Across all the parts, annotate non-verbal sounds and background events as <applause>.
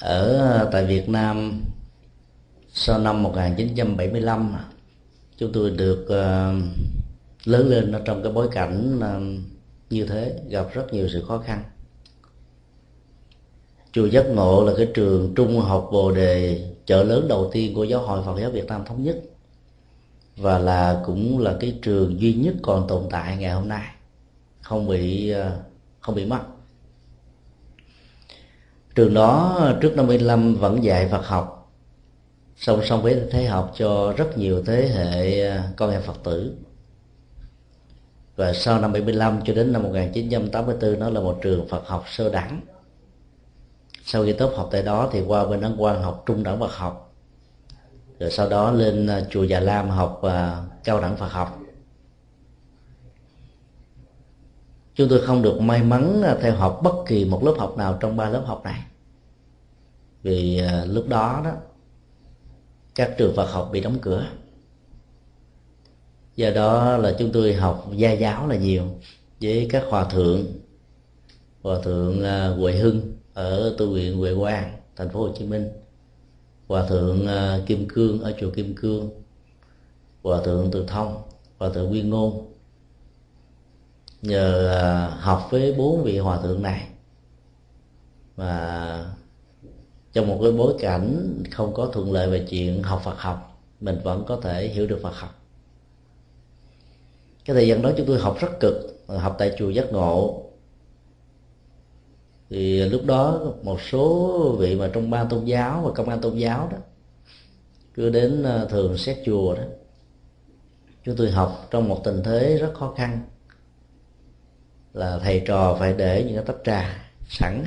ở ờ, tại Việt Nam, sau năm 1975 chúng tôi được ờ, lớn lên ở trong cái bối cảnh ờ, như thế, gặp rất nhiều sự khó khăn. Chùa giác ngộ là cái trường trung học bồ đề chợ lớn đầu tiên của giáo hội phật giáo việt nam thống nhất và là cũng là cái trường duy nhất còn tồn tại ngày hôm nay. Không bị không bị mất trường đó, trước năm 55 vẫn dạy Phật học. Song song với thế học cho rất nhiều thế hệ à, con em Phật tử. Và sau năm 75 cho đến năm 1984 nó là một trường Phật học sơ đẳng. Sau khi tốt học tại đó thì qua bên ấn quan học trung đẳng Phật học. Rồi sau đó lên à, chùa Già Lam học à, cao đẳng Phật học. Chúng tôi không được may mắn theo học bất kỳ một lớp học nào trong ba lớp học này vì à, lúc đó đó, các trường Phật học bị đóng cửa. Do đó là chúng tôi học gia giáo là nhiều với các hòa thượng hòa thượng à, Huệ Hưng ở tu viện Huệ Quang, thành phố Hồ Chí Minh, hòa thượng à, kim cương ở chùa kim cương, hòa thượng từ thông, hòa thượng nguyên ngôn. Nhờ học với bốn vị hòa thượng này mà trong một cái bối cảnh không có thuận lợi về chuyện học Phật học, mình vẫn có thể hiểu được Phật học. Cái thời gian đó chúng tôi học rất cực, học tại chùa giác ngộ. Thì lúc đó một số vị mà trong ban tôn giáo và công an tôn giáo đó, cứ đến ờ, thường xét chùa đó, chúng tôi học trong một tình thế rất khó khăn, là thầy trò phải để những cái tách trà sẵn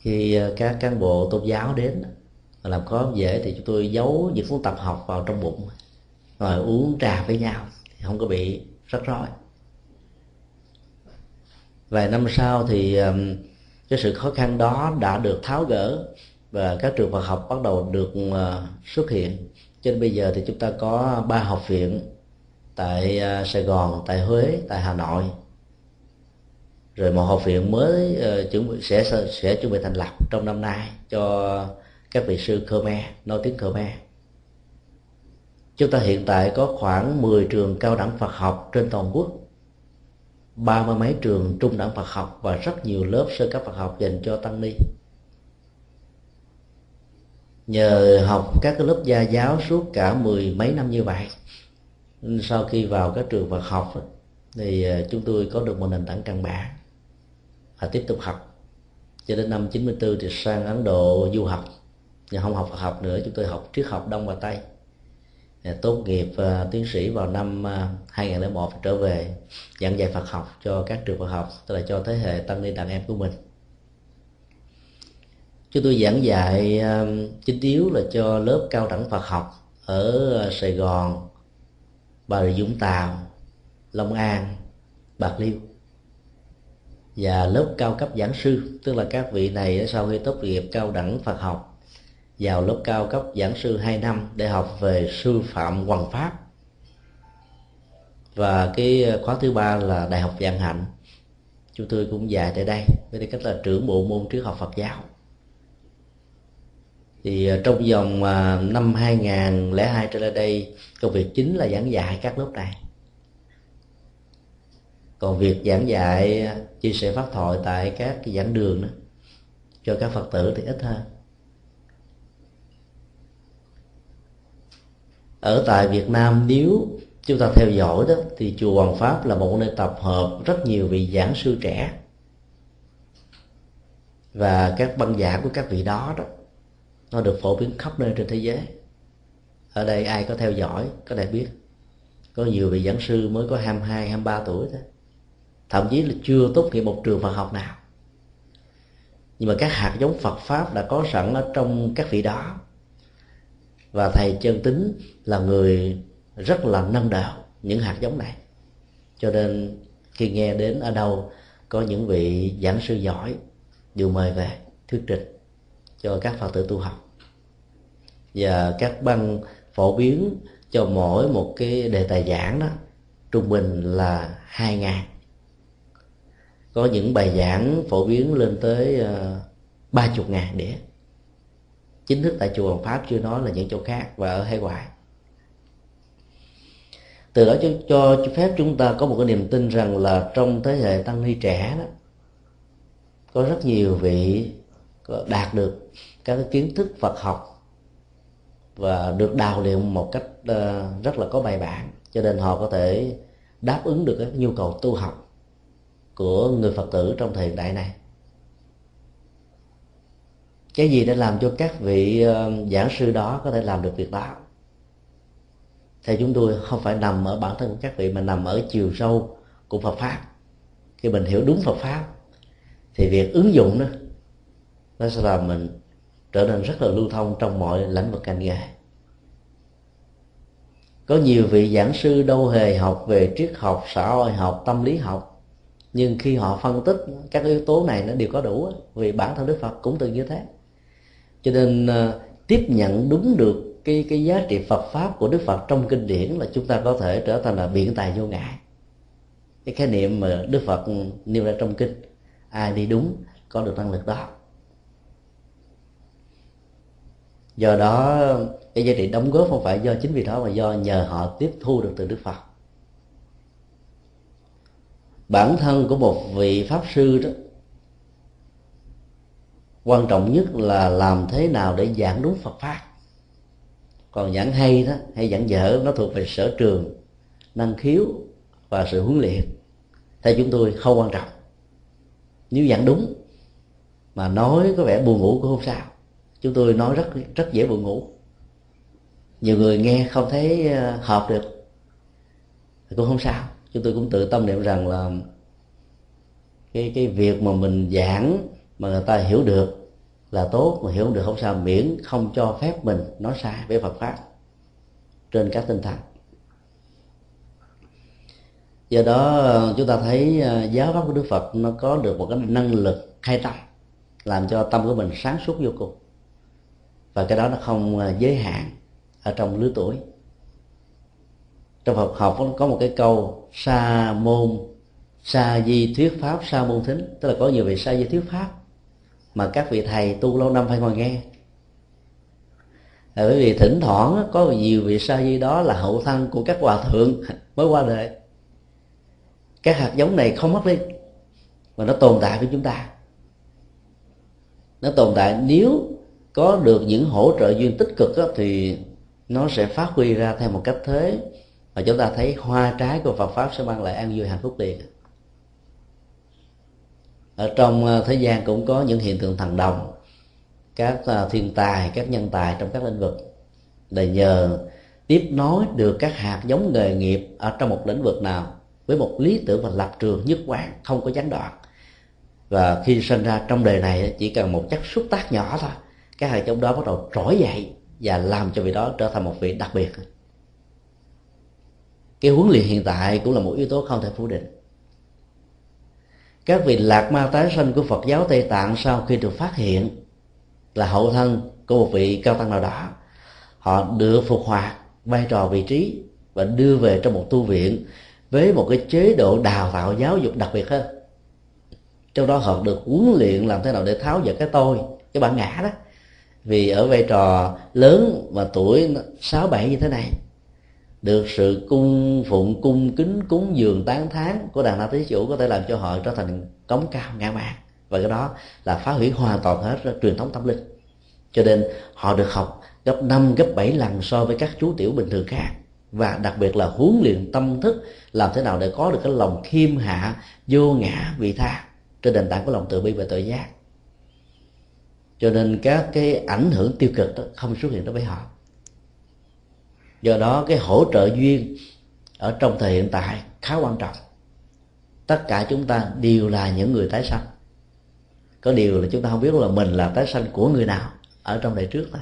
khi ờ, các cán bộ tôn giáo đến mà làm khó dễ thì chúng tôi giấu những cuốn tập học vào trong bụng rồi uống trà với nhau thì không có bị rắc rối. Vài năm sau thì cái sự khó khăn đó đã được tháo gỡ và các trường Phật học bắt đầu được ờ, xuất hiện. Cho nên bây giờ thì chúng ta có ba học viện tại ờ, Sài Gòn, tại Huế, tại Hà Nội rồi một học viện mới uh, chuẩn bị sẽ sẽ chuẩn bị thành lập trong năm nay cho các vị sư Khmer nói tiếng Khmer. Chúng ta hiện tại có khoảng 10 trường cao đẳng Phật học trên toàn quốc ba mươi mấy trường trung đẳng Phật học và rất nhiều lớp sơ cấp Phật học dành cho tăng ni. Nhờ học các cái lớp gia giáo suốt cả mười mấy năm như vậy sau khi vào các trường Phật học thì ờ, chúng tôi có được một nền tảng căn bản và tiếp tục học. Cho đến năm 94 thì sang Ấn Độ du học. Nhưng không học Phật học nữa chúng tôi học triết học Đông và Tây. Tốt nghiệp uh, tiến sĩ vào năm à, uh, 2001 trở về giảng dạy Phật học cho các trường Phật học tức là cho thế hệ tăng ni đàn em của mình. Chúng tôi giảng dạy uh, chính yếu là cho lớp cao đẳng Phật học ở uh, Sài Gòn Bà Rịa Vũng Tàu Long An Bạc Liêu và lớp cao cấp giảng sư, tức là các vị này sau khi tốt nghiệp cao đẳng Phật học, vào lớp cao cấp giảng sư 2 năm để học về sư phạm hoằng pháp. Và cái khóa thứ ba là đại học vạn hạnh. Chúng tôi cũng dạy tại đây, với tư cách là trưởng bộ môn triết học Phật giáo. Thì à, trong vòng à, năm 2002 trở lại đây, công việc chính là giảng dạy các lớp này còn việc giảng dạy chia sẻ pháp thoại tại các cái giảng đường đó cho các phật tử thì ít hơn. Ở tại Việt Nam nếu chúng ta theo dõi đó thì chùa Hoàng Pháp là một nơi tập hợp rất nhiều vị giảng sư trẻ và các băng giảng của các vị đó đó nó được phổ biến khắp nơi trên thế giới. Ở đây ai có theo dõi có thể biết. Có nhiều vị giảng sư mới có 22, 23 tuổi thôi thậm chí là chưa tốt nghiệp một trường Phật học nào. Nhưng mà các hạt giống Phật pháp đã có sẵn ở trong các vị đó. Và thầy chân tính là người rất là nâng đạo những hạt giống này. Cho nên khi nghe đến ở đâu có những vị giảng sư giỏi đều mời về thuyết trình cho các phật tử tu học. Và các băng phổ biến cho mỗi một cái đề tài giảng đó, trung bình là hai ngàn có những bài giảng phổ biến lên tới ờ, ba chục ngàn đĩa. Chính thức tại chùa Hoàng Pháp chưa nói là những chỗ khác và ở hải ngoại. Từ đó cho, cho phép chúng ta có một cái niềm tin rằng là trong thế hệ tăng ni trẻ đó có rất nhiều vị đạt được các cái kiến thức Phật học và được đào luyện một cách ờ, rất là có bài bản cho nên họ có thể đáp ứng được các nhu cầu tu học của người Phật tử trong thời đại này. Cái gì đã làm cho các vị ờ, giảng sư đó có thể làm được việc đó? Theo chúng tôi, không phải nằm ở bản thân của các vị, mà nằm ở chiều sâu của Phật pháp. Khi mình hiểu đúng Phật pháp, thì việc ứng dụng đó, nó sẽ làm mình trở nên rất là lưu thông trong mọi lĩnh vực ngành nghề. Có nhiều vị giảng sư đâu hề học về triết học, xã hội học, tâm lý học nhưng khi họ phân tích các yếu tố này nó đều có đủ vì bản thân đức phật cũng từng như thế. Cho nên ờ, tiếp nhận đúng được cái cái giá trị Phật pháp của Đức Phật trong kinh điển là chúng ta có thể trở thành là biện tài vô ngại. Cái khái niệm mà Đức Phật nêu ra trong kinh, ai đi đúng có được năng lực đó. Do đó, cái giá trị đóng góp không phải do chính vì đó mà do nhờ họ tiếp thu được từ Đức Phật bản thân của một vị pháp sư đó, quan trọng nhất là làm thế nào để giảng đúng Phật pháp. Còn giảng hay đó, hay giảng dở, nó thuộc về sở trường, năng khiếu và sự huấn luyện. Theo chúng tôi không quan trọng. Nếu giảng đúng mà nói có vẻ buồn ngủ cũng không sao. Chúng tôi nói rất rất dễ buồn ngủ. Nhiều người nghe không thấy ờ, hợp được cũng không sao chúng tôi cũng tự tâm niệm rằng là cái cái việc mà mình giảng mà người ta hiểu được là tốt, mà hiểu không được không sao, miễn không cho phép mình nói sai về Phật pháp trên các tinh thần. Do đó, chúng ta thấy à, giáo pháp của Đức Phật nó có được một cái năng lực khai tâm, làm cho tâm của mình sáng suốt vô cùng. Và cái đó nó không à, giới hạn ở trong lứa tuổi trong Phật học có một cái câu sa môn sa di thuyết pháp sa môn thính. Tức là có nhiều vị sa di thuyết pháp mà các vị thầy tu lâu năm phải ngồi nghe. Bởi vì thỉnh thoảng có nhiều vị sa di đó là hậu thân của các hòa thượng <laughs> mới qua đời. Các hạt giống này không mất đi mà nó tồn tại với chúng ta. Nó tồn tại nếu có được những hỗ trợ duyên tích cực đó, thì nó sẽ phát huy ra theo một cách thế mà chúng ta thấy hoa trái của Phật pháp sẽ mang lại an vui hạnh phúc liền. Ở trong ờ, thế gian cũng có những hiện tượng thần đồng, các ờ, thiên tài, các nhân tài trong các lĩnh vực. Là nhờ tiếp nối được các hạt giống nghề nghiệp ở trong một lĩnh vực nào với một lý tưởng và lập trường nhất quán, không có gián đoạn. Và khi sinh ra trong đời này, chỉ cần một chất xúc tác nhỏ thôi các hạt giống đó bắt đầu trỗi dậy và làm cho vị đó trở thành một vị đặc biệt cái huấn luyện hiện tại cũng là một yếu tố không thể phủ định. Các vị lạc ma tái sanh của phật giáo tây tạng sau khi được phát hiện là hậu thân của một vị cao tăng nào đó, họ được phục hoạt vai trò vị trí và đưa về trong một tu viện với một cái chế độ đào tạo giáo dục đặc biệt hơn. Trong đó họ được huấn luyện làm thế nào để tháo dỡ cái tôi, cái bản ngã đó. Vì ở vai trò lớn và tuổi sáu bảy như thế này được sự cung phụng cung kính cúng dường tán thán của đàn na thí chủ có thể làm cho họ trở thành cống cao ngã mạn. Và cái đó là phá hủy hoàn toàn hết truyền thống tâm linh. Cho nên họ được học gấp 5, gấp 7 lần so với các chú tiểu bình thường khác. Và đặc biệt là huấn luyện tâm thức làm thế nào để có được cái lòng khiêm hạ vô ngã vị tha trên nền tảng của lòng từ bi và tự giác. Cho nên các cái ảnh hưởng tiêu cực đó không xuất hiện đối với họ do đó, cái hỗ trợ duyên ở trong thời hiện tại khá quan trọng. Tất cả chúng ta đều là những người tái sanh. Có điều là chúng ta không biết là mình là tái sanh của người nào ở trong đời trước thôi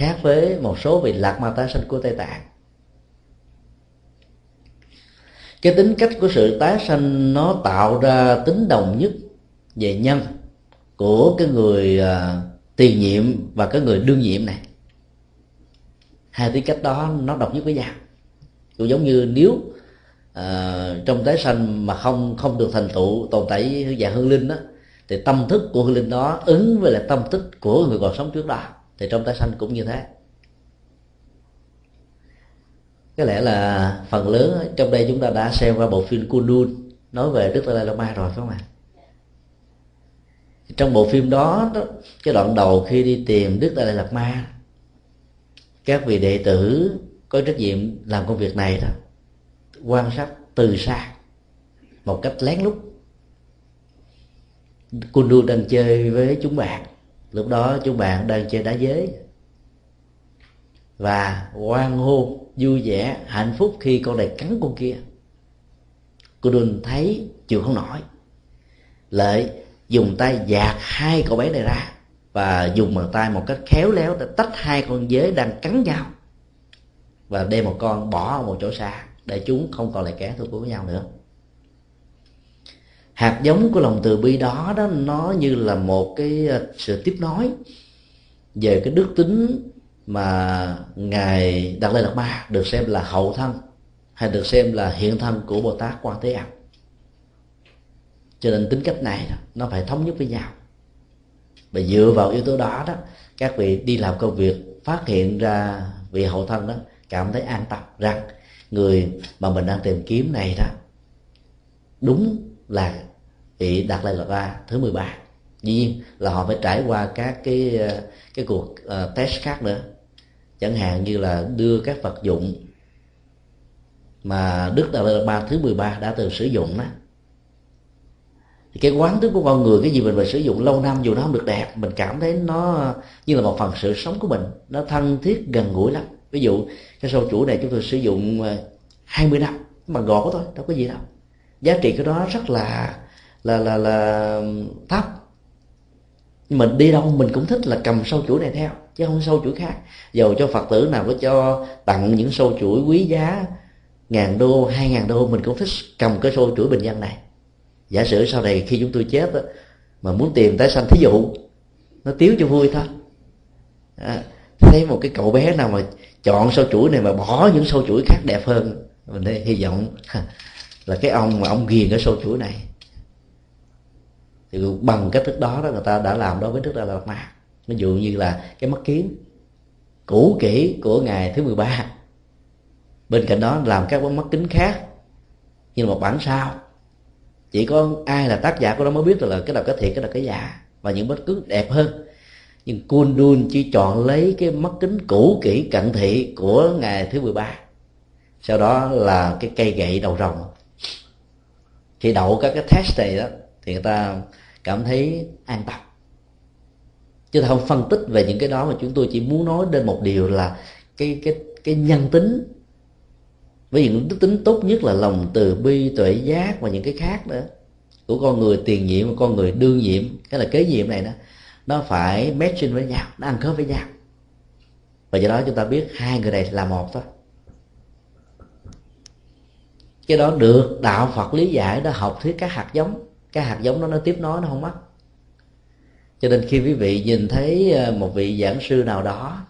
khác với một số vị lạc ma tái sanh của tây tạng. Cái tính cách của sự tái sanh nó tạo ra tính đồng nhất về nhân của cái người à, tiền nhiệm và cái người đương nhiệm này hai tính cách đó nó độc nhất với nhau. Cũng giống như nếu uh, trong tái sanh mà không không được thành tựu tồn tại dạng hương linh đó thì tâm thức của hương linh đó ứng với lại tâm thức của người còn sống trước đó. Thì trong tái sanh cũng như thế. Có lẽ là phần lớn trong đây chúng ta đã xem qua bộ phim Kundun nói về Đức Dalai Lama rồi phải không ạ? Trong bộ phim đó, đó cái đoạn đầu khi đi tìm Đức Dalai Lama các vị đệ tử có trách nhiệm làm công việc này đó, quan sát từ xa, một cách lén lút. Kundu đang chơi với chúng bạn. Lúc đó chúng bạn đang chơi đá giới và hoan hô vui vẻ, hạnh phúc khi con này cắn con kia. Cô đun thấy chịu không nổi. Lợi dùng tay dạt hai cậu bé này ra và dùng bàn tay một cách khéo léo để tách hai con dế đang cắn nhau. Và đem một con bỏ ở một chỗ xa, để chúng không còn lại kẻ thù của nhau nữa. Hạt giống của lòng từ bi đó đó nó như là một cái ờ, sự tiếp nối về cái đức tính mà ngài đặt lên lạt ma được xem là hậu thân, hay được xem là hiện thân của bồ tát quan thế âm. Cho nên tính cách này nó phải thống nhất với nhau và dựa vào yếu tố đó đó các vị đi làm công việc phát hiện ra vị hậu thân đó cảm thấy an tâm rằng người mà mình đang tìm kiếm này đó đúng là vị đạt lai lạt ba thứ 13 dĩ nhiên là họ phải trải qua các cái ờ, cái cuộc uh, test khác nữa. Chẳng hạn như là đưa các vật dụng mà Đức Đạt Lai Ba thứ 13 đã từng sử dụng đó thì cái quán tính của con người, cái gì mình phải sử dụng lâu năm dù nó không được đẹp, mình cảm thấy nó như là một phần sự sống của mình. Nó thân thiết, gần gũi lắm. Ví dụ, cái sâu chủ này chúng tôi sử dụng ờ, 20 năm. Bằng gọt thôi, đâu có gì đâu. Giá trị của nó rất là là là là thấp. Mình đi đâu mình cũng thích là cầm sâu chuỗi này theo, chứ không sâu chuỗi khác. Dầu cho phật tử nào có cho tặng những sâu chuỗi quý giá, ngàn đô, hai ngàn đô, mình cũng thích cầm cái sâu chuỗi bình dân này giả sử sau này khi chúng tôi chết đó, mà muốn tìm tái sanh thí dụ nó tiếu cho vui thôi. À, thấy một cái cậu bé nào mà chọn sâu chuỗi này mà bỏ những sâu chuỗi khác đẹp hơn mình thấy hy vọng <laughs> là cái ông mà ông ghiền cái sâu chuỗi này. Thì bằng cách thức đó đó người ta đã làm đối với đức đà lạt ma ví dụ như là cái mắt kiến cũ kỹ của ngày thứ 13 bên cạnh đó làm các mắt kính khác như là một bản sao chỉ có ai là tác giả của nó mới biết là cái nào cái thiệt, cái nào cái giả. Và những bất cứ đẹp hơn. Nhưng Kundun chỉ chọn lấy cái mắt kính cũ kỹ cận thị của ngày thứ 13 sau đó là cái cây gậy đầu rồng. Khi đậu các cái test này đó, thì người ta cảm thấy an tâm. Chứ không phân tích về những cái đó mà chúng tôi chỉ muốn nói đến một điều là cái cái cái nhân tính với những đức tính tốt nhất là lòng từ bi, tuệ giác và những cái khác nữa. Của con người tiền nhiệm và con người đương nhiệm. Cái là kế nhiệm này đó, nó phải matching với nhau, nó ăn khớp với nhau. Và do đó chúng ta biết hai người này là một thôi. Cái đó được đạo phật lý giải đã học thuyết các hạt giống. Cái hạt giống đó nó tiếp nối, nó không mất. Cho nên khi quý vị nhìn thấy ờ, một vị giảng sư nào đó,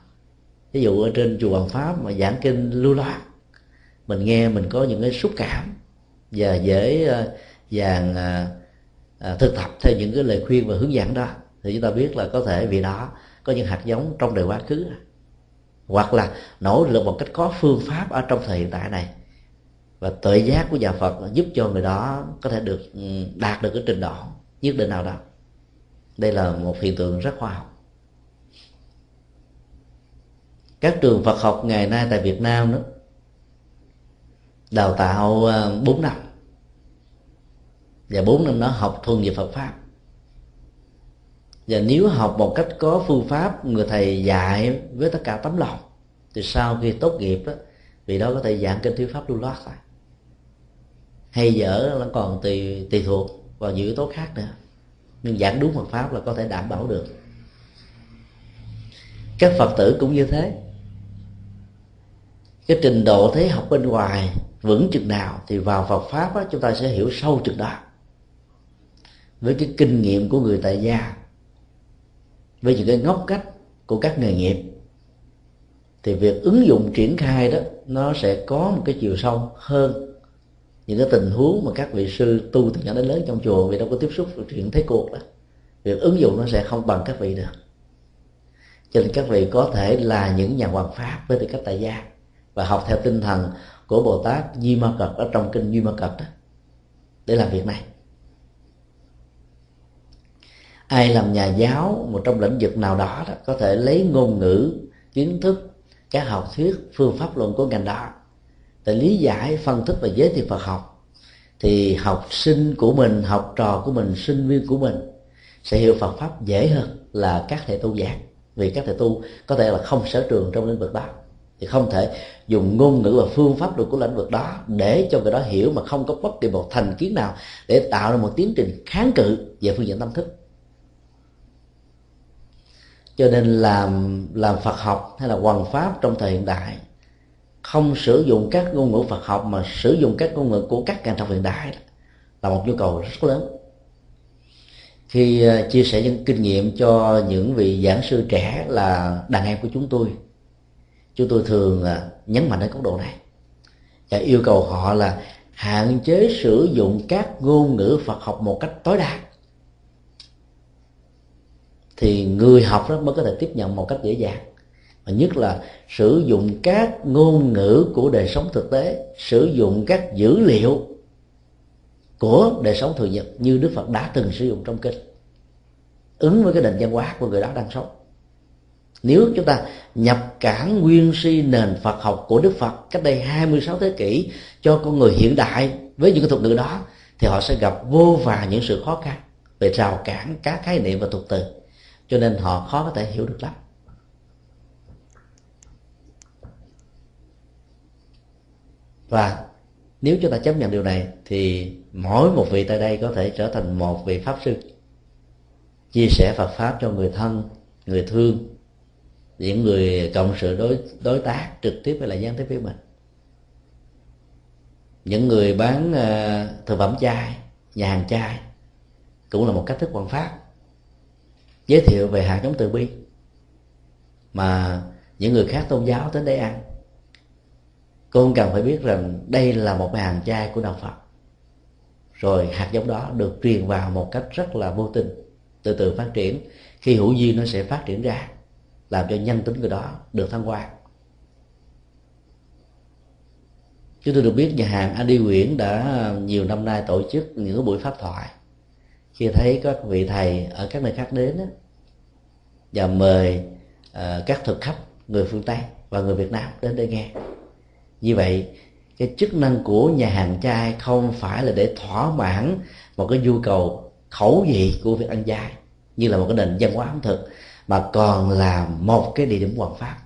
ví dụ ở trên chùa Hoàng Pháp mà giảng kinh lưu loát mình nghe mình có những cái xúc cảm và dễ ờ, dàng ờ, ờ, thực tập theo những cái lời khuyên và hướng dẫn đó. Thì chúng ta biết là có thể vì đó có những hạt giống trong đời quá khứ. Hoặc là nỗ lực một cách có phương pháp ở trong thời hiện tại này. Và tự giác của nhà Phật giúp cho người đó có thể được ừ, đạt được cái trình độ nhất định nào đó. Đây là một hiện tượng rất khoa học. Các trường Phật học ngày nay tại Việt Nam đó đào tạo ờ, 4 năm. Và 4 năm đó học thuần về Phật pháp. Và nếu học một cách có phương pháp, người thầy dạy với tất cả tấm lòng, thì sau khi tốt nghiệp đó vì đó có thể giảng kinh thuyết pháp lưu loát thôi hay dở nó còn tùy tùy thuộc vào nhiều yếu tố khác nữa. Nhưng giảng đúng Phật pháp là có thể đảm bảo được. Các Phật tử cũng như thế. Cái trình độ thế học bên ngoài vững chừng nào thì vào Phật pháp á, chúng ta sẽ hiểu sâu chừng đó. Với cái kinh nghiệm của người tại gia với những cái ngóc cách của các nghề nghiệp thì việc ứng dụng triển khai đó nó sẽ có một cái chiều sâu hơn những cái tình huống mà các vị sư tu từ nhỏ đến lớn trong chùa vì đâu có tiếp xúc chuyện thế cuộc đó. Việc ứng dụng nó sẽ không bằng các vị được. Cho nên các vị có thể là những nhà hoàng pháp với tư cách tại gia và học theo tinh thần của bồ tát di ma cật ở trong kinh di ma cật đó để làm việc này. Ai làm nhà giáo một trong lĩnh vực nào đó, đó có thể lấy ngôn ngữ kiến thức các học thuyết phương pháp luận của ngành đó để lý giải phân tích và giới thiệu Phật học thì học sinh của mình học trò của mình sinh viên của mình sẽ hiểu Phật pháp dễ hơn là các thầy tu giảng. Vì các thầy tu có thể là không sở trường trong lĩnh vực đó thì không thể dùng ngôn ngữ và phương pháp được của lĩnh vực đó để cho người đó hiểu mà không có bất kỳ một thành kiến nào để tạo ra một tiến trình kháng cự về phương diện tâm thức. Cho nên làm làm Phật học hay là hoàng pháp trong thời hiện đại, không sử dụng các ngôn ngữ Phật học mà sử dụng các ngôn ngữ của các ngành trong hiện đại là một nhu cầu rất lớn. Khi à, chia sẻ những kinh nghiệm cho những vị giảng sư trẻ là đàn em của chúng tôi chúng tôi thường à, nhấn mạnh đến góc độ này. Và yêu cầu họ là hạn chế sử dụng các ngôn ngữ Phật học một cách tối đa. Thì người học đó mới có thể tiếp nhận một cách dễ dàng. Và nhất là sử dụng các ngôn ngữ của đời sống thực tế, sử dụng các dữ liệu của đời sống thường nhật như đức phật đã từng sử dụng trong kinh, ứng với cái nền văn hóa của người đó đang sống nếu chúng ta nhập cản nguyên si nền Phật học của Đức Phật cách đây 26 thế kỷ cho con người hiện đại với những cái thuật ngữ đó, thì họ sẽ gặp vô vàn những sự khó khăn về rào cản các khái niệm và thuật từ. Cho nên họ khó có thể hiểu được lắm. Và nếu chúng ta chấp nhận điều này, thì mỗi một vị tại đây có thể trở thành một vị pháp sư, chia sẻ Phật pháp cho người thân, người thương những người cộng sự đối đối tác trực tiếp hay là gián tiếp với mình. Những người bán uh, thực phẩm chay nhà hàng chay cũng là một cách thức quảng pháp. Giới thiệu về hạt giống từ bi mà những người khác tôn giáo đến đây ăn. Cô không cần phải biết rằng đây là một cái hàng chay của đạo phật. Rồi hạt giống đó được truyền vào một cách rất là vô tình từ từ phát triển. Khi hữu duyên nó sẽ phát triển ra làm cho nhân tính người đó được thăng hoa. Chúng tôi được biết nhà hàng Adi Nguyễn đã nhiều năm nay tổ chức những buổi pháp thoại. Khi thấy các vị thầy ở các nơi khác đến đó, và mời uh, các thực khách người phương tây và người việt nam đến đây nghe. Như vậy cái chức năng của nhà hàng chay không phải là để thỏa mãn một cái nhu cầu khẩu vị của việc ăn chay như là một cái nền văn hóa ẩm thực mà còn là một cái địa điểm hoàn pháp.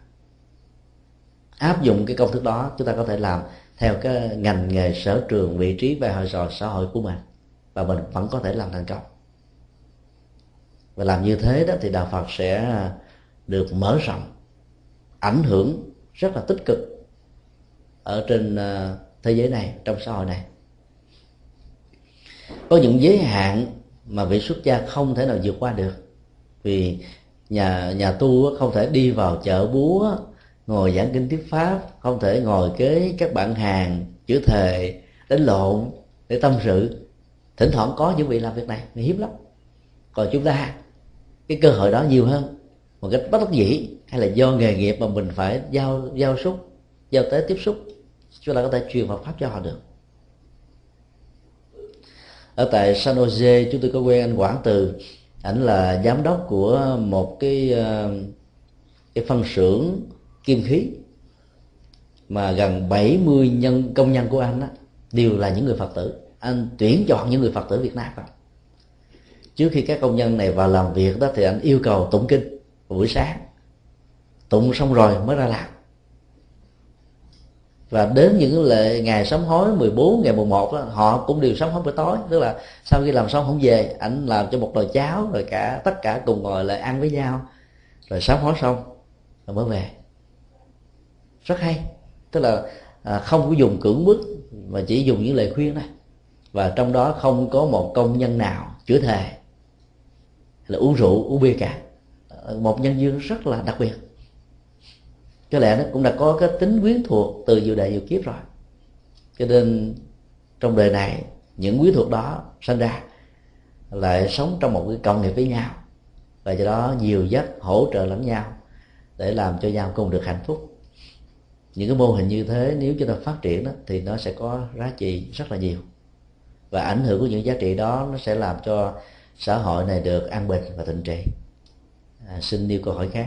Áp dụng cái công thức đó, chúng ta có thể làm theo cái ngành nghề sở trường, vị trí và hội trò, xã hội của mình. Và mình vẫn có thể làm thành công. Và làm như thế đó thì đạo phật sẽ được mở rộng, ảnh hưởng rất là tích cực ở trên ờ, thế giới này, trong xã hội này. Có những giới hạn mà vị xuất gia không thể nào vượt qua được vì nhà nhà tu không thể đi vào chợ búa, ngồi giảng kinh thuyết pháp, không thể ngồi kế các bạn hàng, chữ thề, đánh lộn để tâm sự. Thỉnh thoảng có những vị làm việc này hiếm lắm. Còn chúng ta, cái cơ hội đó nhiều hơn. Một cách bất đắc dĩ, hay là do nghề nghiệp mà mình phải giao giao xúc giao tế tiếp xúc, chúng ta có thể truyền Phật pháp cho họ được. Ở tại San Jose, chúng tôi có quen anh Quảng Từ ảnh là giám đốc của một cái ờ, cái phân xưởng kim khí mà gần 70 nhân công nhân của anh đó, đều là những người Phật tử. Anh tuyển chọn những người Phật tử Việt Nam đó. trước khi các công nhân này vào làm việc đó thì anh yêu cầu tụng kinh buổi sáng. Tụng xong rồi mới ra làm và đến những lệ ngày sám hối 14 ngày 11 đó, họ cũng đều sám hối buổi tối. Tức là sau khi làm xong không về ảnh làm cho một nồi cháo rồi cả tất cả cùng ngồi lại ăn với nhau. Rồi sám hối xong rồi mới về. Rất hay. Tức là à, không có dùng cưỡng bức mà chỉ dùng những lời khuyên này và trong đó không có một công nhân nào chữa thề là uống rượu uống bia cả. Một nhân duyên rất là đặc biệt có lẽ nó cũng đã có cái tính quyến thuộc từ nhiều đời nhiều kiếp rồi. Cho nên trong đời này những quyến thuộc đó sinh ra lại sống trong một cái công nghiệp với nhau. Và do đó nhiều giấc hỗ trợ lẫn nhau để làm cho nhau cùng được hạnh phúc. Những cái mô hình như thế nếu chúng ta phát triển đó, thì nó sẽ có giá trị rất là nhiều. Và ảnh hưởng của những giá trị đó nó sẽ làm cho xã hội này được an bình và thịnh trị. À, xin nêu câu hỏi khác.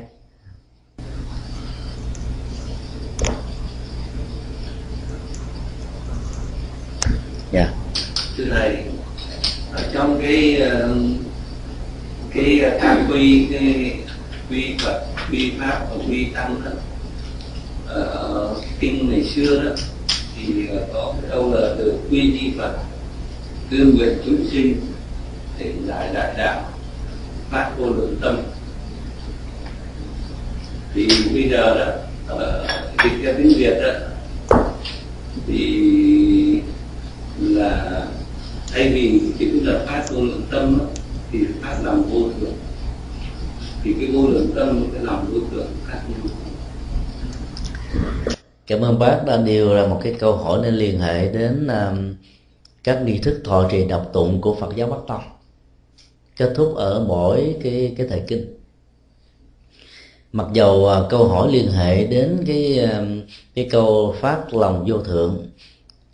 Dạ. Thưa thầy, ở trong cái ờ, cái ờ, tam quy, cái quy phật quy pháp và quy tăng đó, ở kinh ngày xưa đó, thì ờ, có cái câu là từ quy di phật, tư nguyện chúng sinh tỉnh giải đại đạo, phát vô lượng tâm. Thì bây giờ đó dịch ra tiếng việt đó, thì là thay vì chữ là phát vô lượng tâm đó, thì phát lòng vô thường thì cái vô lượng tâm cái lòng vô thường khác nhau cảm ơn bác đã điều ra một cái câu hỏi nên liên hệ đến um, các nghi thức thọ trì đọc tụng của Phật giáo Bắc Tông. Kết thúc ở mỗi cái cái thời kinh. Mặc dầu uh, câu hỏi liên hệ đến cái um, cái câu phát lòng vô thượng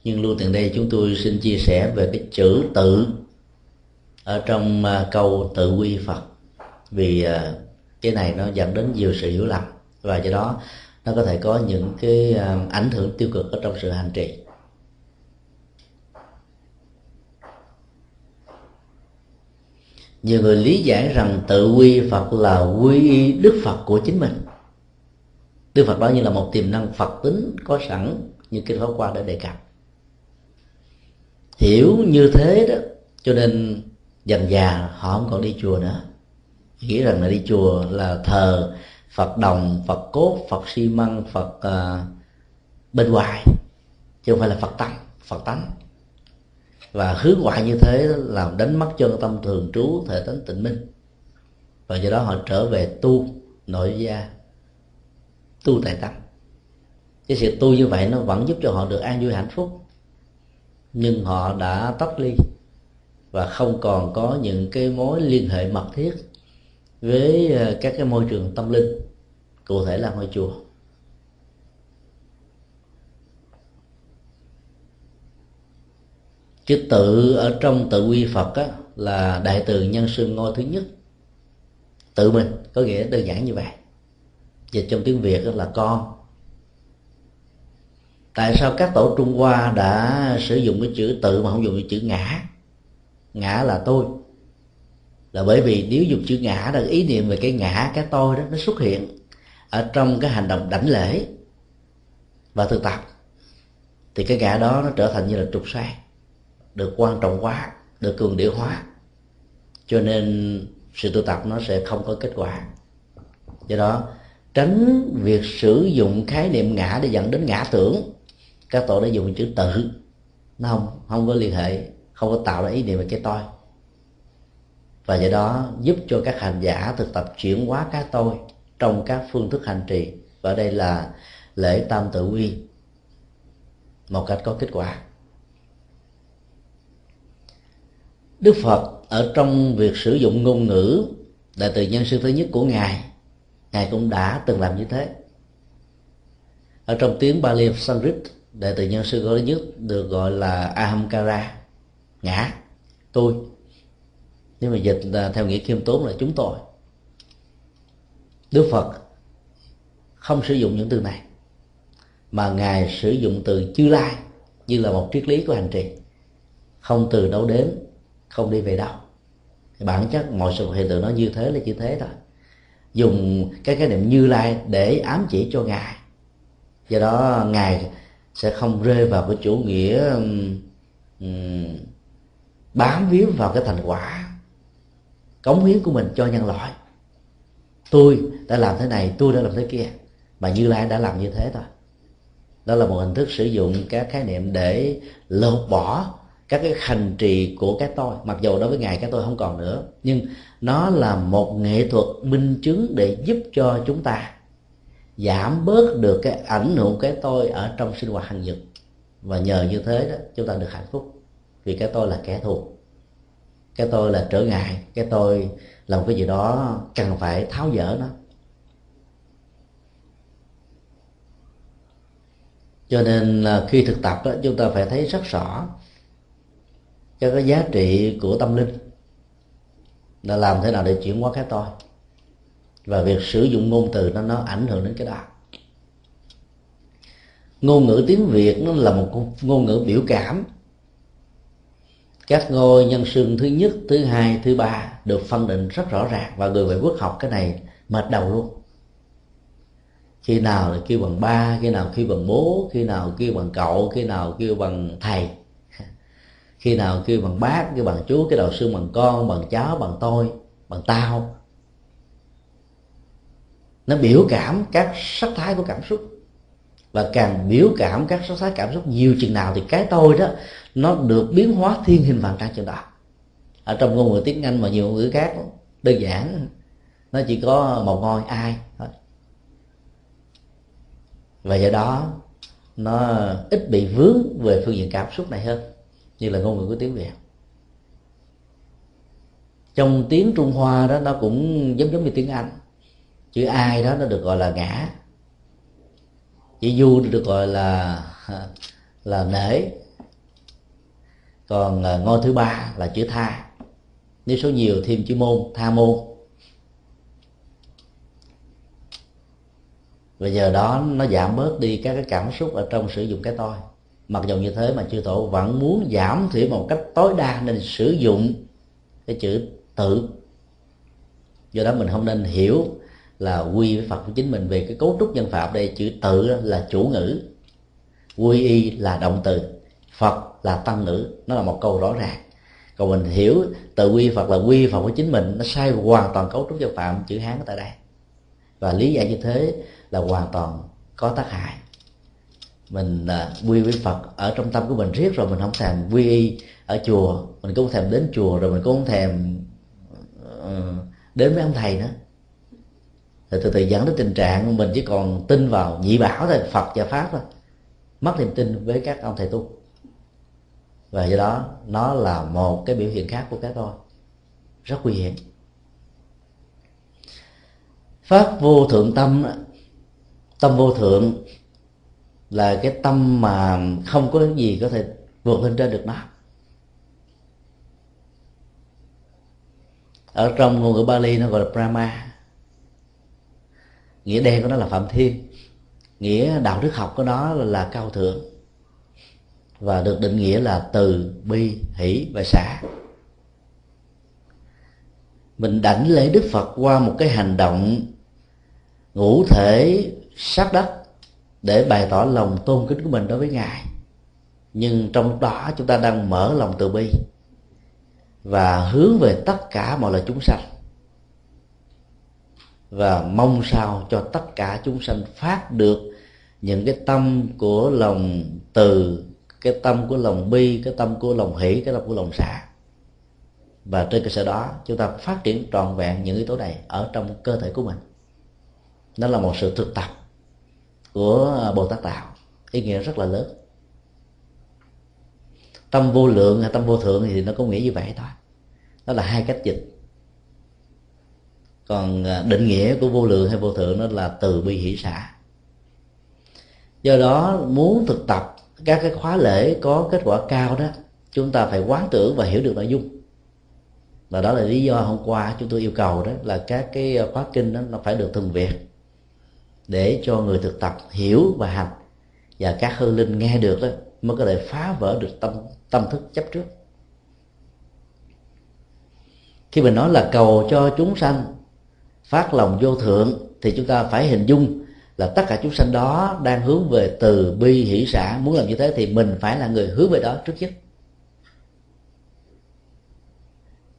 nhưng luôn từ đây chúng tôi xin chia sẻ về cái chữ tự ở trong à, câu tự quy Phật. Vì à, cái này nó dẫn đến nhiều sự hiểu lầm và do đó nó có thể có những cái à, ảnh hưởng tiêu cực ở trong sự hành trì. Nhiều người lý giải rằng tự quy phật là quy y đức phật của chính mình. Đức phật đó như là một tiềm năng phật tính có sẵn như kinh pháp qua đã đề cập hiểu như thế đó cho nên dần già họ không còn đi chùa nữa. Nghĩ rằng là đi chùa là thờ phật đồng phật cốt phật xi măng phật uh, bên ngoài chứ không phải là phật tâm phật tánh. Và hướng ngoại như thế làm đánh mất chân tâm thường trú thể tánh tịnh minh. Và do đó họ trở về tu nội gia tu tại tâm cái sự tu như vậy nó vẫn giúp cho họ được an vui hạnh phúc nhưng họ đã tách ly và không còn có những cái mối liên hệ mật thiết với ờ, các cái môi trường tâm linh cụ thể là ngôi chùa. Chữ tự ở trong tự quy phật á, là đại từ nhân sư ngôi thứ nhất. Tự mình có nghĩa đơn giản như vậy. Dịch trong tiếng việt là con tại sao các tổ trung hoa đã sử dụng cái chữ tự mà không dùng cái chữ ngã? Ngã là tôi. Là bởi vì nếu dùng chữ ngã là ý niệm về cái ngã, cái tôi đó, nó xuất hiện ở trong cái hành động đảnh lễ và thực tập. Thì cái ngã đó nó trở thành như là trục xoay được quan trọng quá được cường điệu hóa. Cho nên sự tu tập nó sẽ không có kết quả. Do đó, tránh việc sử dụng khái niệm ngã để dẫn đến ngã tưởng các tổ đã dùng chữ tự. Nó không không có liên hệ, không có tạo ra ý niệm về cái tôi. Và do đó giúp cho các hành giả thực tập chuyển hóa cái tôi trong các phương thức hành trì. Và đây là lễ tam tự quy, một cách có kết quả. Đức phật ở trong việc sử dụng ngôn ngữ, đại từ nhân sư thứ nhất của ngài ngài cũng đã từng làm như thế. Ở trong tiếng Bali Sanskrit đại tử nhân sư thứ nhất được gọi là ahamkara, ngã, tôi. Nhưng mà dịch là theo nghĩa khiêm tốn là chúng tôi. Đức phật không sử dụng những từ này, mà ngài sử dụng từ chư lai như là một triết lý của hành trì. Không từ đâu đến, không đi về đâu. Bản chất mọi sự hiện tượng nó như thế là như thế thôi. Dùng cái khái niệm như lai để ám chỉ cho ngài. Do đó ngài sẽ không rơi vào cái chủ nghĩa um, bám víu vào cái thành quả cống hiến của mình cho nhân loại. Tôi đã làm thế này tôi đã làm thế kia mà như lai đã làm như thế thôi. Đó là một hình thức sử dụng các khái niệm để lột bỏ các cái hành trì của cái tôi. Mặc dù đối với ngài cái tôi không còn nữa nhưng nó là một nghệ thuật minh chứng để giúp cho chúng ta giảm bớt được cái ảnh hưởng cái tôi ở trong sinh hoạt hàng nhật. Và nhờ như thế đó chúng ta được hạnh phúc. Vì cái tôi là kẻ thù. Cái tôi là trở ngại. Cái tôi là một cái gì đó cần phải tháo dỡ nó. Cho nên là khi thực tập đó, chúng ta phải thấy rất rõ cho cái giá trị của tâm linh. Là làm thế nào để chuyển hóa cái tôi và việc sử dụng ngôn từ nó nó ảnh hưởng đến cái đó. Ngôn ngữ tiếng việt nó là một ngôn ngữ biểu cảm. Các ngôi nhân xương thứ nhất, thứ hai, thứ ba được phân định rất rõ ràng và người ngoại quốc học cái này mệt đầu luôn. Khi nào là kêu bằng ba, khi nào kêu bằng bố, khi nào kêu bằng cậu, khi nào kêu bằng thầy. Khi nào kêu bằng bác, kêu bằng chú, cái đầu xương bằng con, bằng cháu, bằng tôi, bằng tao nó biểu cảm các sắc thái của cảm xúc. Và càng biểu cảm các sắc thái cảm xúc nhiều chừng nào thì cái tôi đó, nó được biến hóa thiên hình vạn trạng chừng đó. Ở trong ngôn ngữ tiếng anh và nhiều ngôn ngữ khác, đơn giản, nó chỉ có một ngôi, ai, thôi. Và do đó, nó ít bị vướng về phương diện cảm xúc này hơn, như là ngôn ngữ của tiếng việt. Trong tiếng trung hoa đó, nó cũng giống giống như tiếng anh chữ ai đó nó được gọi là ngã. Chữ du được gọi là là nể. Còn à, ngôi thứ ba là chữ tha. Nếu số nhiều thêm chữ môn, tha môn. Và giờ đó nó giảm bớt đi các cái cảm xúc ở trong sử dụng cái tôi mặc dù như thế mà chư tổ vẫn muốn giảm thiểu một cách tối đa nên sử dụng cái chữ tự. Do đó mình không nên hiểu là quy với phật của chính mình về cái cấu trúc nhân phạm đây chữ tự là chủ ngữ. Quy y là động từ phật là tăng ngữ. Nó là một câu rõ ràng. Còn mình hiểu tự quy phật là quy phật của chính mình nó sai hoàn toàn cấu trúc nhân phạm chữ hán ở tại đây. Và lý giải như thế là hoàn toàn có tác hại. Mình uh, quy với phật ở trong tâm của mình riết rồi mình không thèm quy y ở chùa. Mình cũng không thèm đến chùa rồi mình cũng không thèm uh, đến với ông thầy nữa thì từ từ dẫn đến tình trạng mình chỉ còn tin vào nhị bảo thôi, phật và pháp thôi. Mất niềm tin với các ông thầy tu. Và do đó, nó là một cái biểu hiện khác của cái tôi. Rất nguy hiểm. Pháp vô thượng tâm tâm vô thượng là cái tâm mà không có gì có thể vượt lên trên được nó. Ở trong ngôn ngữ Bali nó gọi là Brahma nghĩa đen của nó là phạm thiên. Nghĩa đạo đức học của nó là, là cao thượng. Và được định nghĩa là từ bi hỷ và xả mình đảnh lễ đức phật qua một cái hành động ngũ thể sát đất để bày tỏ lòng tôn kính của mình đối với ngài. Nhưng trong đó chúng ta đang mở lòng từ bi và hướng về tất cả mọi loài chúng sanh và mong sao cho tất cả chúng sanh phát được những cái tâm của lòng từ, cái tâm của lòng bi, cái tâm của lòng hỷ, cái tâm của lòng xả. Và trên cơ sở đó, chúng ta phát triển trọn vẹn những yếu tố này ở trong cơ thể của mình. Nó là một sự thực tập của bồ tát tạo ý nghĩa rất là lớn. Tâm vô lượng hay tâm vô thượng thì nó có nghĩa như vậy thôi. Đó là hai cách dịch còn à, định nghĩa của vô lượng hay vô thượng nó là từ bi hỷ xã do đó, muốn thực tập các cái khóa lễ có kết quả cao đó, chúng ta phải quán tưởng và hiểu được nội dung. Và đó là lý do hôm qua chúng tôi yêu cầu đó là các cái khóa kinh đó nó phải được thường việt để cho người thực tập hiểu và hành. Và các hư linh nghe được đó mới có thể phá vỡ được tâm tâm thức chấp trước. Khi mình nói là cầu cho chúng sanh phát lòng vô thượng thì chúng ta phải hình dung là tất cả chúng sanh đó đang hướng về từ bi hỷ xã. Muốn làm như thế thì mình phải là người hướng về đó trước nhất.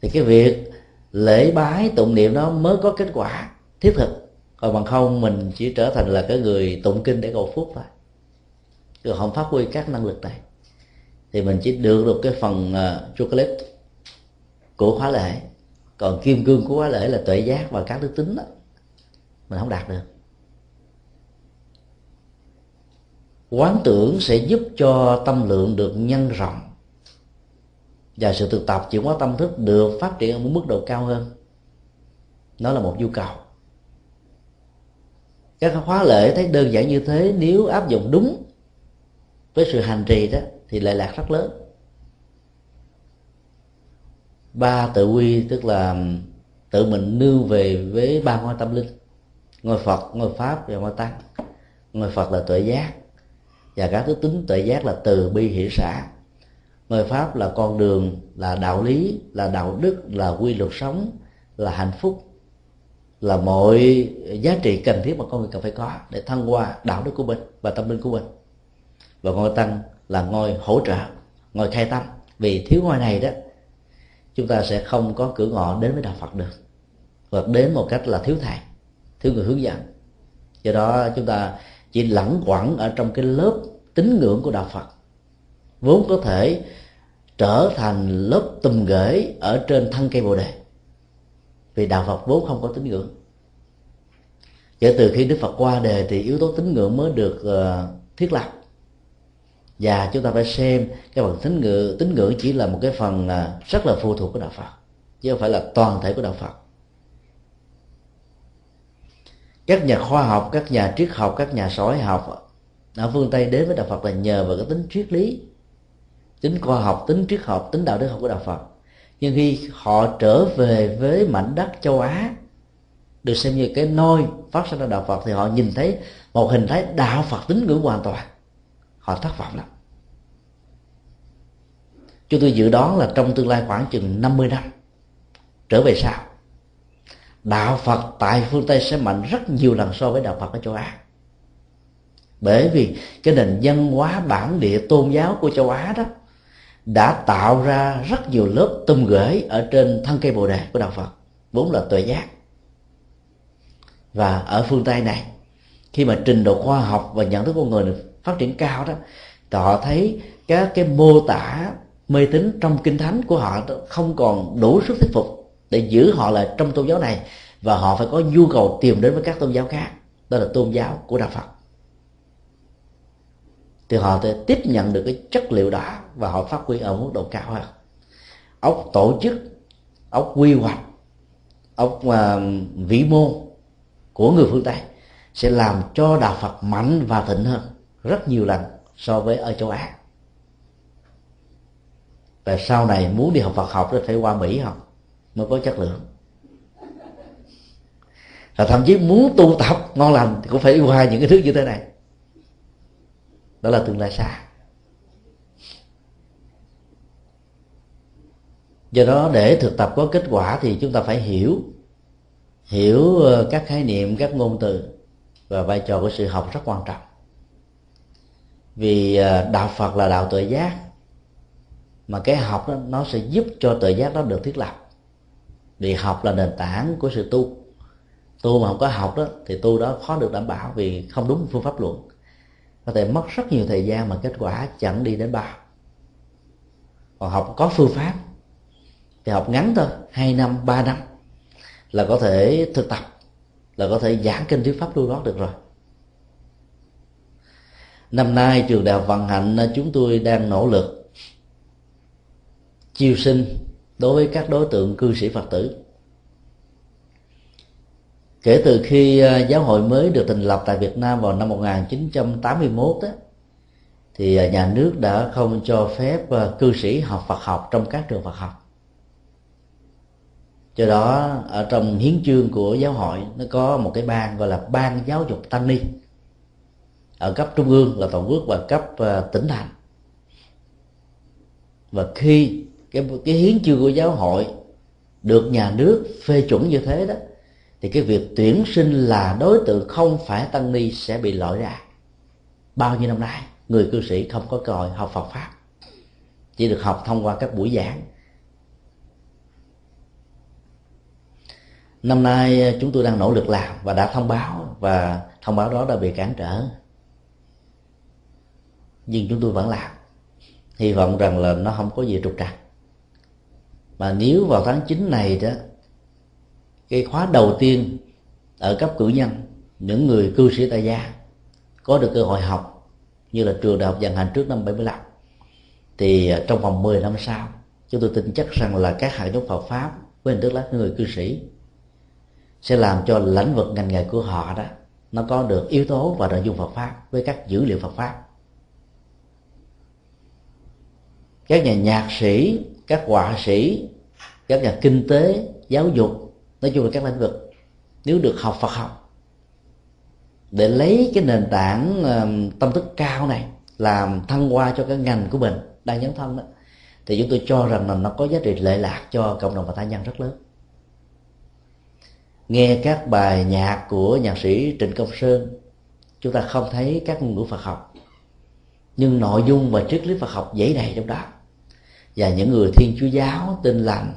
Thì cái việc lễ bái tụng niệm nó mới có kết quả thiết thực. Còn bằng không mình chỉ trở thành là cái người tụng kinh để cầu phúc thôi. Chứ không phát huy các năng lực này. Thì mình chỉ được được cái phần uh, chocolate của khóa lễ còn kim cương của quá lễ là tuệ giác và các đức tính đó. Mình không đạt được. Quán tưởng sẽ giúp cho tâm lượng được nhân rộng. Và sự thực tập chuyển hóa tâm thức được phát triển ở một mức độ cao hơn. Nó là một nhu cầu. Các khóa lễ thấy đơn giản như thế, nếu áp dụng đúng với sự hành trì đó, thì lệ lạc rất lớn ba tự quy, tức là tự mình nương về với ba ngôi tâm linh. Ngôi phật, ngôi pháp và ngôi tăng. Ngôi phật là tuệ giác. Và các thứ tính tuệ giác là từ bi hỷ xã ngôi pháp là con đường, là đạo lý, là đạo đức, là quy luật sống, là hạnh phúc. Là mọi giá trị cần thiết mà con người cần phải có để thăng hoa đạo đức của mình và tâm linh của mình. Và ngôi tăng là ngôi hỗ trợ, ngôi khai tâm. Vì thiếu ngôi này đó chúng ta sẽ không có cửa ngõ đến với đạo phật được. Hoặc đến một cách là thiếu thầy, thiếu người hướng dẫn. Do đó chúng ta chỉ lẳng quẩn ở trong cái lớp tín ngưỡng của đạo phật. Vốn có thể trở thành lớp tùm gửi ở trên thân cây bồ đề. Vì đạo phật vốn không có tín ngưỡng. Kể từ khi đức phật qua đề thì yếu tố tín ngưỡng mới được ờ, thiết lập và chúng ta phải xem cái phần tín ngưỡng tín ngưỡng chỉ là một cái phần à, rất là phụ thuộc của đạo phật, chứ không phải là toàn thể của đạo phật. Các nhà khoa học, các nhà triết học, các nhà sói học ở phương tây đến với đạo phật là nhờ vào cái tính triết lý, tính khoa học, tính triết học, tính đạo đức học của đạo phật. Nhưng khi họ trở về với mảnh đất châu á, được xem như cái nôi phát sinh ra đạo phật, thì họ nhìn thấy một hình thái đạo phật tín ngưỡng hoàn toàn họ thất vọng lắm. Chúng tôi dự đoán là trong tương lai khoảng chừng 50 năm, trở về sau, đạo phật tại phương tây sẽ mạnh rất nhiều lần so với đạo phật ở châu á. Bởi vì cái nền văn hóa bản địa tôn giáo của châu á đó đã tạo ra rất nhiều lớp tôm gửi ở trên thân cây bồ đề của đạo phật, vốn là tuệ giác. Và ở phương tây này, khi mà trình độ khoa học và nhận thức con người được phát triển cao đó thì họ thấy các cái mô tả mê tín trong kinh thánh của họ không còn đủ sức thuyết phục để giữ họ lại trong tôn giáo này và họ phải có nhu cầu tìm đến với các tôn giáo khác đó là tôn giáo của đạo phật. Thì họ sẽ tiếp nhận được cái chất liệu đó và họ phát huy ở mức độ cao hơn. Ốc tổ chức ốc quy hoạch ốc uh, vĩ mô của người phương tây sẽ làm cho đạo phật mạnh và thịnh hơn rất nhiều lần so với ở châu á. Và sau này muốn đi học phật học thì phải qua mỹ học mới có chất lượng. Và thậm chí muốn tu tập ngon lành thì cũng phải qua những cái thứ như thế này. Đó là tương lai xa. Do đó để thực tập có kết quả thì chúng ta phải hiểu hiểu ờ, các khái niệm, các ngôn từ và vai trò của sự học rất quan trọng vì à, đạo phật là đạo tự giác. Mà cái học đó, nó sẽ giúp cho tự giác đó được thiết lập. Vì học là nền tảng của sự tu. Tu mà không có học đó, thì tu đó khó được đảm bảo vì không đúng phương pháp luận. Có thể mất rất nhiều thời gian mà kết quả chẳng đi đến bao. Còn học có phương pháp, thì học ngắn thôi, hai năm, ba năm, là có thể thực tập, là có thể giảng kinh thuyết pháp lưu đó được rồi năm nay trường đại học vận hạnh chúng tôi đang nỗ lực chiêu sinh đối với các đối tượng cư sĩ phật tử. Kể từ khi à, giáo hội mới được thành lập tại Việt Nam vào năm 1981 đó, thì à, nhà nước đã không cho phép à, cư sĩ học Phật học trong các trường Phật học. Do đó ở trong hiến chương của giáo hội nó có một cái ban gọi là ban giáo dục tăng ni ở cấp trung ương là toàn quốc và cấp ờ, tỉnh thành. Và khi cái cái hiến chương của giáo hội được nhà nước phê chuẩn như thế đó, thì cái việc tuyển sinh là đối tượng không phải tăng ni sẽ bị loại ra. Bao nhiêu năm nay, người cư sĩ không có cơ hội học Phật pháp, chỉ được học thông qua các buổi giảng. Năm nay ờ, chúng tôi đang nỗ lực làm và đã thông báo, và thông báo đó đã bị cản trở nhưng chúng tôi vẫn làm. Hy vọng rằng là nó không có gì trục trặc. Mà nếu vào tháng 9 này đó, cái khóa đầu tiên ở cấp cử nhân, những người cư sĩ tại gia có được cơ hội học như là trường đại học dần hành trước năm 75 thì à, trong vòng 10 năm sau, chúng tôi tin chắc rằng là các hạt giống Phật pháp với hình thức là người cư sĩ sẽ làm cho lĩnh vực ngành nghề của họ đó, nó có được yếu tố và nội dung Phật pháp với các dữ liệu Phật pháp. Các nhà nhạc sĩ, các họa sĩ, các nhà kinh tế, giáo dục, nói chung là các lĩnh vực, nếu được học Phật học, để lấy cái nền tảng tâm thức cao này, làm thăng hoa cho cái ngành của mình, đang nhấn thân đó, thì chúng tôi cho rằng là nó có giá trị lệ lạc cho cộng đồng và tha nhân rất lớn. Nghe các bài nhạc của nhạc sĩ trịnh công sơn, chúng ta không thấy các ngôn ngữ phật học nhưng nội dung và triết lý phật học dễ đầy trong đó. Và những người thiên chúa giáo tin lành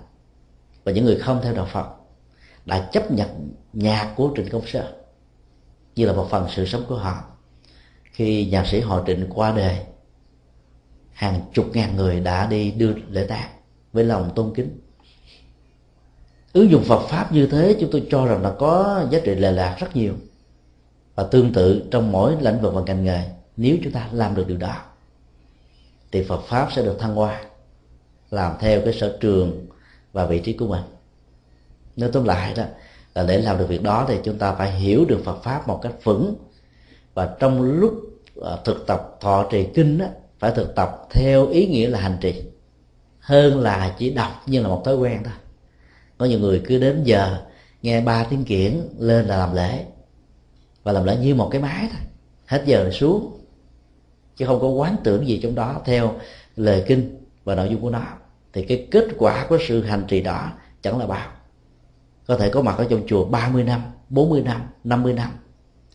và những người không theo đạo phật đã chấp nhận nhạc của trịnh công sơn như là một phần sự sống của họ. Khi nhạc sĩ họ trịnh qua đời, hàng chục ngàn người đã đi đưa lễ tang với lòng tôn kính. Ứng dụng Phật pháp như thế, chúng tôi cho rằng là có giá trị lệ lạc rất nhiều và tương tự trong mỗi lĩnh vực và ngành nghề nếu chúng ta làm được điều đó thì Phật pháp sẽ được thăng hoa làm theo cái sở trường và vị trí của mình. Nói tóm lại đó là để làm được việc đó thì chúng ta phải hiểu được Phật pháp một cách vững. Và trong lúc à, thực tập thọ trì kinh đó, phải thực tập theo ý nghĩa là hành trì hơn là chỉ đọc như là một thói quen thôi. Có nhiều người cứ đến giờ nghe ba tiếng kiển lên là làm lễ và làm lễ như một cái máy thôi hết giờ là xuống chứ không có quán tưởng gì trong đó. Theo lời kinh và nội dung của nó, thì cái kết quả của sự hành trì đó chẳng là bao. Có thể có mặt ở trong chùa 30 năm 40 năm 50 năm,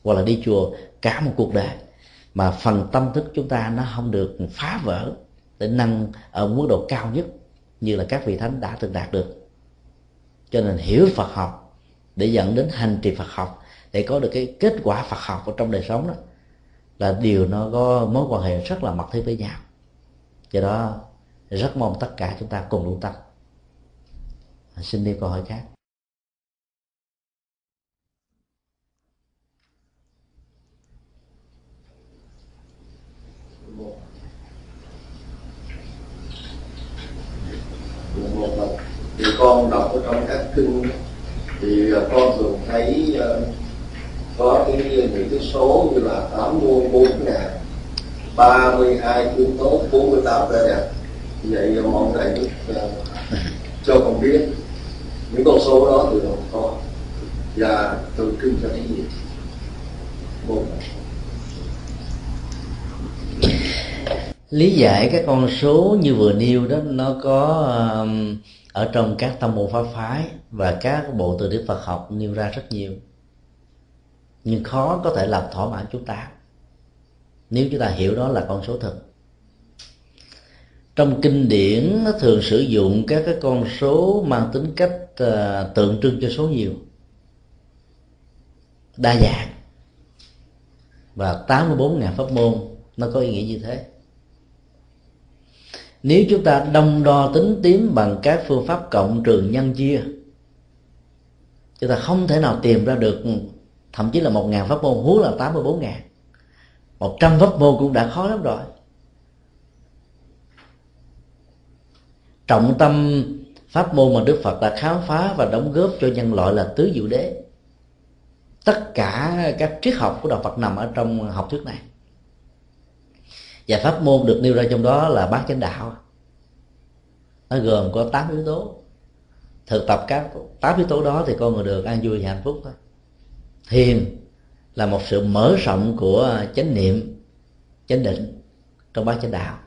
hoặc là đi chùa cả một cuộc đời. Mà phần tâm thức chúng ta nó không được phá vỡ để nâng ở mức độ cao nhất, như là các vị thánh đã từng đạt được. Cho nên hiểu Phật học để dẫn đến hành trì Phật học, để có được cái kết quả Phật học ở trong đời sống đó là điều nó có mối quan hệ rất là mật thiết với nhau. Do đó, rất mong tất cả chúng ta cùng lưu tâm. Xin đi câu hỏi khác. Thì con đọc ở trong các kinh thì con thường có cái những cái số như là tám mươi bốn ngàn ba mươi hai yếu tố bốn mươi tám vẻ đẹp vậy mong thầy uh, cho con biết những con số đó từ đâu có. Và từ kinh cho cái gì? Một. Lý giải các con số như vừa nêu đó nó có um, ở trong các tâm môn pháp phái và các bộ từ điển Phật học nêu ra rất nhiều nhưng khó có thể làm thỏa mãn chúng ta. Nếu chúng ta hiểu đó là con số thực trong kinh điển nó thường sử dụng các cái con số mang tính cách uh, tượng trưng cho số nhiều. Đa dạng. Và 84.000 pháp môn nó có ý nghĩa như thế. Nếu chúng ta đông đo tính tím bằng các phương pháp cộng trừ nhân chia chúng ta không thể nào tìm ra được thậm chí là một ngàn pháp môn, huống là tám mươi bốn ngàn. Một trăm pháp môn cũng đã khó lắm rồi. Trọng tâm pháp môn mà đức phật đã khám phá và đóng góp cho nhân loại là tứ diệu đế. Tất cả các triết học của đạo phật nằm ở trong học thuyết này. Và pháp môn được nêu ra trong đó là bát chánh đạo. Nó gồm có 8 yếu tố. Thực tập các 8 yếu tố đó thì con người được an vui và hạnh phúc thôi thiền là một sự mở rộng của chánh niệm, chánh định trong bát chánh đạo.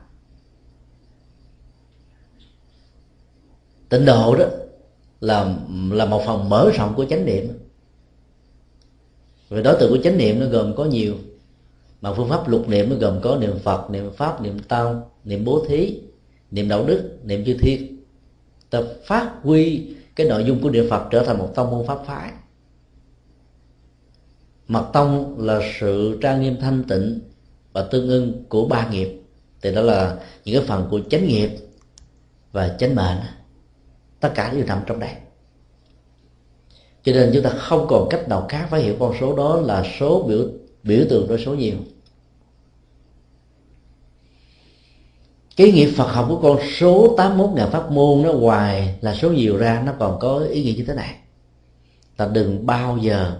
Tịnh độ đó là là một phần mở rộng của chánh niệm. Về đối tượng của chánh niệm nó gồm có nhiều, mà phương pháp lục niệm nó gồm có niệm phật, niệm pháp, niệm tăng niệm bố thí, niệm đạo đức, niệm chư thiên. Ta phát huy cái nội dung của niệm phật trở thành một tông môn pháp phái mật tông là sự trang nghiêm thanh tịnh và tương ưng của ba nghiệp. Thì đó là những cái phần của chánh nghiệp và chánh mệnh. Tất cả đều nằm trong đây. Cho nên chúng ta không còn cách nào khác phải hiểu con số đó là số biểu biểu tượng đối số nhiều. Cái nghĩa Phật học của con số 81 ngàn pháp môn nó hoài là số nhiều ra, nó còn có ý nghĩa như thế này. Ta đừng bao giờ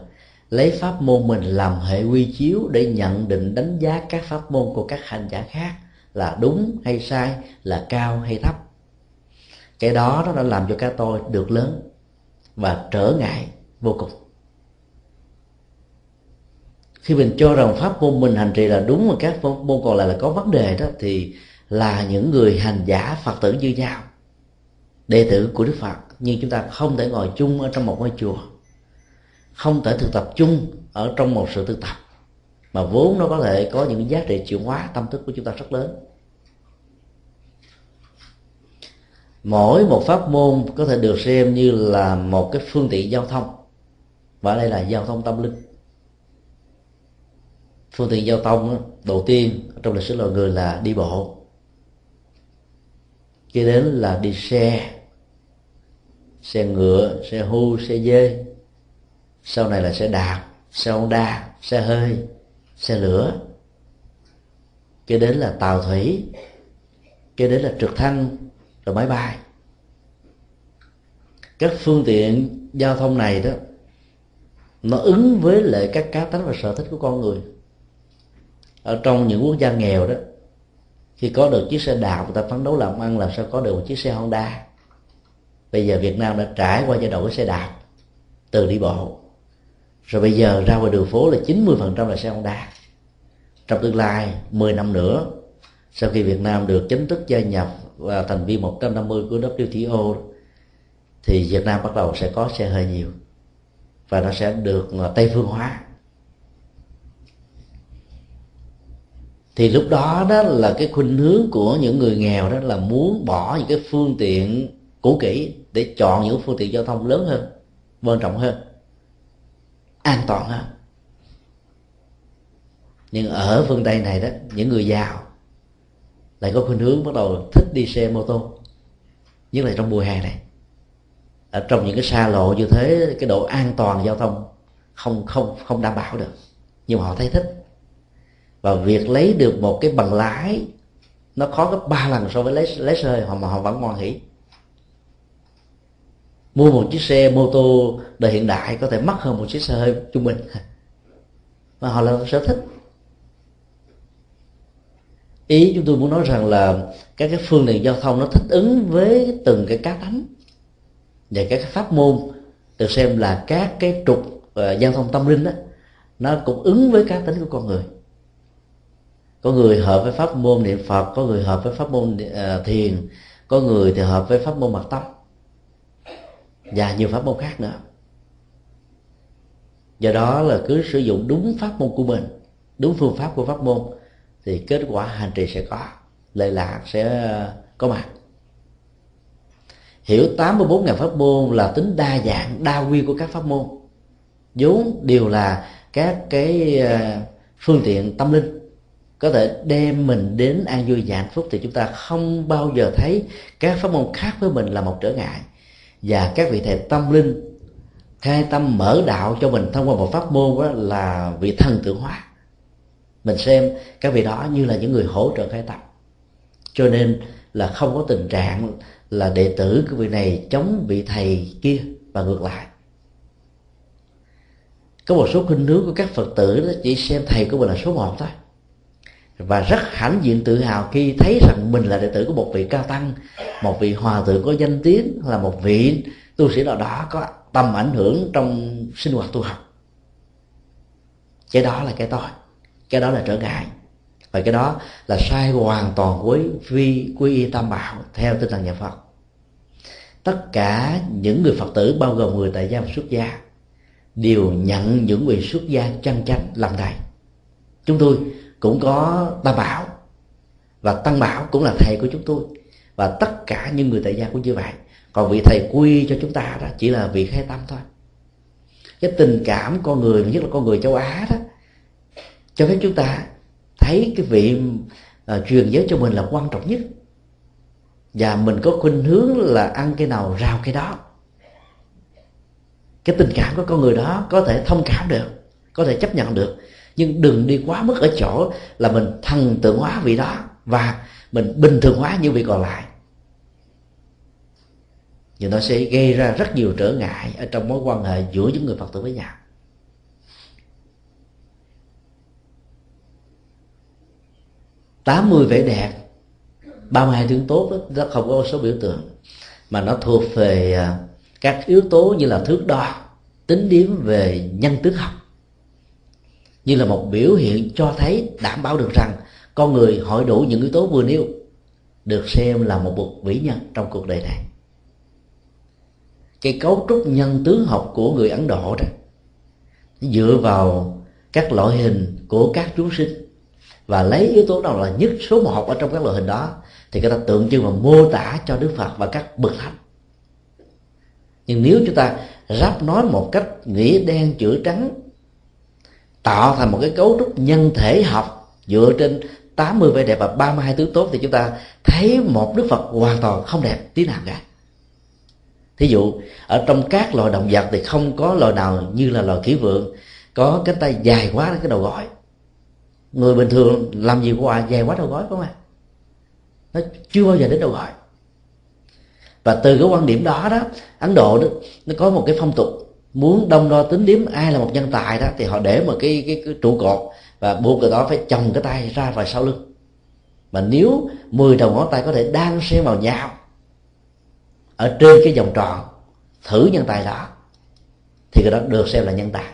lấy pháp môn mình làm hệ quy chiếu để nhận định đánh giá các pháp môn của các hành giả khác là đúng hay sai, là cao hay thấp. Cái đó nó đã làm cho cái tôi được lớn và trở ngại vô cùng. Khi mình cho rằng pháp môn mình hành trì là đúng mà các pháp môn còn lại là có vấn đề đó, thì là những người hành giả phật tử như nhau. Đệ tử của đức phật, nhưng chúng ta không thể ngồi chung ở trong một ngôi chùa không thể thực tập chung ở trong một sự thực tập, mà vốn nó có thể có những giá trị chuyển hóa tâm thức của chúng ta rất lớn. Mỗi một pháp môn có thể được xem như là một cái phương tiện giao thông, và đây là giao thông tâm linh. Phương tiện giao thông đầu tiên trong lịch sử loài người là đi bộ, kế đến là đi xe xe ngựa, xe hưu xe dê sau này là xe đạp xe honda xe hơi xe lửa. Kế đến là tàu thủy, kế đến là trực thăng, rồi máy bay. Các phương tiện giao thông này đó, nó ứng với lại các cá tính và sở thích của con người. Ở trong những quốc gia nghèo đó, khi có được chiếc xe đạp, người ta phấn đấu làm ăn, làm sao có được một chiếc xe honda. Bây giờ việt nam đã trải qua giai đoạn của xe đạp, từ đi bộ rồi bây giờ ra ngoài đường phố là 90% là xe honda trong tương lai 10 năm nữa, sau khi Việt Nam được chính thức gia nhập và thành viên 150 của WTO thì Việt Nam bắt đầu sẽ có xe hơi nhiều. Và nó sẽ được Tây phương hóa. Thì lúc đó đó là cái khuynh hướng của những người nghèo đó là muốn bỏ những cái phương tiện cũ kỹ để chọn những phương tiện giao thông lớn hơn, quan trọng hơn an toàn hơn. Nhưng ở phương tây này đó, những người giàu lại có khuynh hướng bắt đầu thích đi xe mô tô, nhất là trong mùa hè này. Ở trong những cái xa lộ như thế, cái độ an toàn giao thông không không không đảm bảo được. Nhưng mà họ thấy thích. Và việc lấy được một cái bằng lái, nó khó gấp ba lần so với lấy lấy xe họ mà họ vẫn ngoan hỉ mua một chiếc xe mô tô đời hiện đại có thể mắc hơn một chiếc xe hơi trung bình. <laughs> Mà họ là sở thích. Ý chúng tôi muốn nói rằng là các cái phương tiện giao thông nó thích ứng với từng cái cá tánh và các cái pháp môn được xem là các cái trục uh, giao thông tâm linh đó nó cũng ứng với cá tính của con người. Có người hợp với pháp môn niệm phật có người hợp với pháp môn uh, thiền có người thì hợp với pháp môn mật tâm và nhiều pháp môn khác nữa. Do đó là cứ sử dụng đúng pháp môn của mình, đúng phương pháp của pháp môn, thì kết quả hành trì sẽ có lệ lạc sẽ, có mặt. Hiểu 84.000 pháp môn là tính đa dạng, đa quy của các pháp môn. Vốn đều là các cái ờ, phương tiện tâm linh, có thể đem mình đến an vui và hạnh phúc thì chúng ta không bao giờ thấy các pháp môn khác với mình là một trở ngại và các vị thầy tâm linh khai tâm mở đạo cho mình thông qua một pháp môn đó là vị thần tượng hóa. Mình xem các vị đó như là những người hỗ trợ khai tâm. Cho nên là không có tình trạng là đệ tử của vị này chống vị thầy kia và ngược lại. Có một số khuynh hướng của các phật tử đó chỉ xem thầy của mình là số một thôi. Và rất hãnh diện tự hào khi thấy rằng mình là đệ tử của một vị cao tăng một vị hòa thượng có danh tiếng là một vị tu sĩ nào đó có tầm ảnh hưởng trong sinh hoạt tu học. Cái đó là cái tội cái đó là trở ngại. Và cái đó là sai hoàn toàn với vi quy y tam bảo theo tinh thần nhà phật. Tất cả những người phật tử, bao gồm người tại gia và xuất gia, đều nhận những vị xuất gia chân chánh làm thầy. Chúng tôi cũng có tam bảo, và tăng bảo cũng là thầy của chúng tôi và tất cả những người tại gia cũng như vậy. Còn vị thầy quy cho chúng ta đó chỉ là vị khai tâm thôi. Cái tình cảm con người nhất là con người châu á đó cho phép chúng ta thấy cái vị uh, truyền giới cho mình là quan trọng nhất. Và mình có khuynh hướng là ăn cái nào rào cái đó. Cái tình cảm của con người đó có thể thông cảm được có thể chấp nhận được. Nhưng đừng đi quá mức ở chỗ là mình thần tượng hóa vị đó và mình bình thường hóa những việc còn lại. Thì nó sẽ gây ra rất nhiều trở ngại ở trong mối quan hệ giữa những người phật tử với nhau. Tám mươi vẻ đẹp ba mươi hai tướng tốt đó, nó không có số biểu tượng mà nó thuộc về à, các yếu tố như là thước đo tính điểm về nhân tướng học. Như là một biểu hiện cho thấy đảm bảo được rằng con người hội đủ những yếu tố vừa nêu được xem là một bậc vĩ nhân trong cuộc đời này. Cái cấu trúc nhân tướng học của người ấn độ đó dựa vào các loại hình của các chúng sinh và lấy yếu tố nào là nhất số một ở trong các loại hình đó thì người ta tượng trưng và mô tả cho đức phật và các bậc thánh. Nhưng nếu chúng ta ráp nói một cách nghĩa đen chữ trắng, tạo thành một cái cấu trúc nhân thể học dựa trên 80 vẻ đẹp và 32 tướng tốt thì chúng ta thấy một đức Phật hoàn toàn không đẹp tí nào cả. Thí dụ ở trong các loài động vật thì không có loài nào như là loài khỉ vượng có cái tay dài quá cái đầu gói người bình thường làm gì qua dài quá đầu gói không à nó chưa bao giờ đến đầu gói và từ cái quan điểm đó đó ấn độ đó, nó có một cái phong tục muốn đông đo tính điếm ai là một nhân tài đó thì họ để một cái, cái, cái trụ cột và buộc người đó phải chồng cái tay ra vào sau lưng. Mà nếu 10 đầu ngón tay có thể đang xen vào nhau, ở trên cái vòng tròn, thử nhân tài đó, thì cái đó được xem là nhân tài.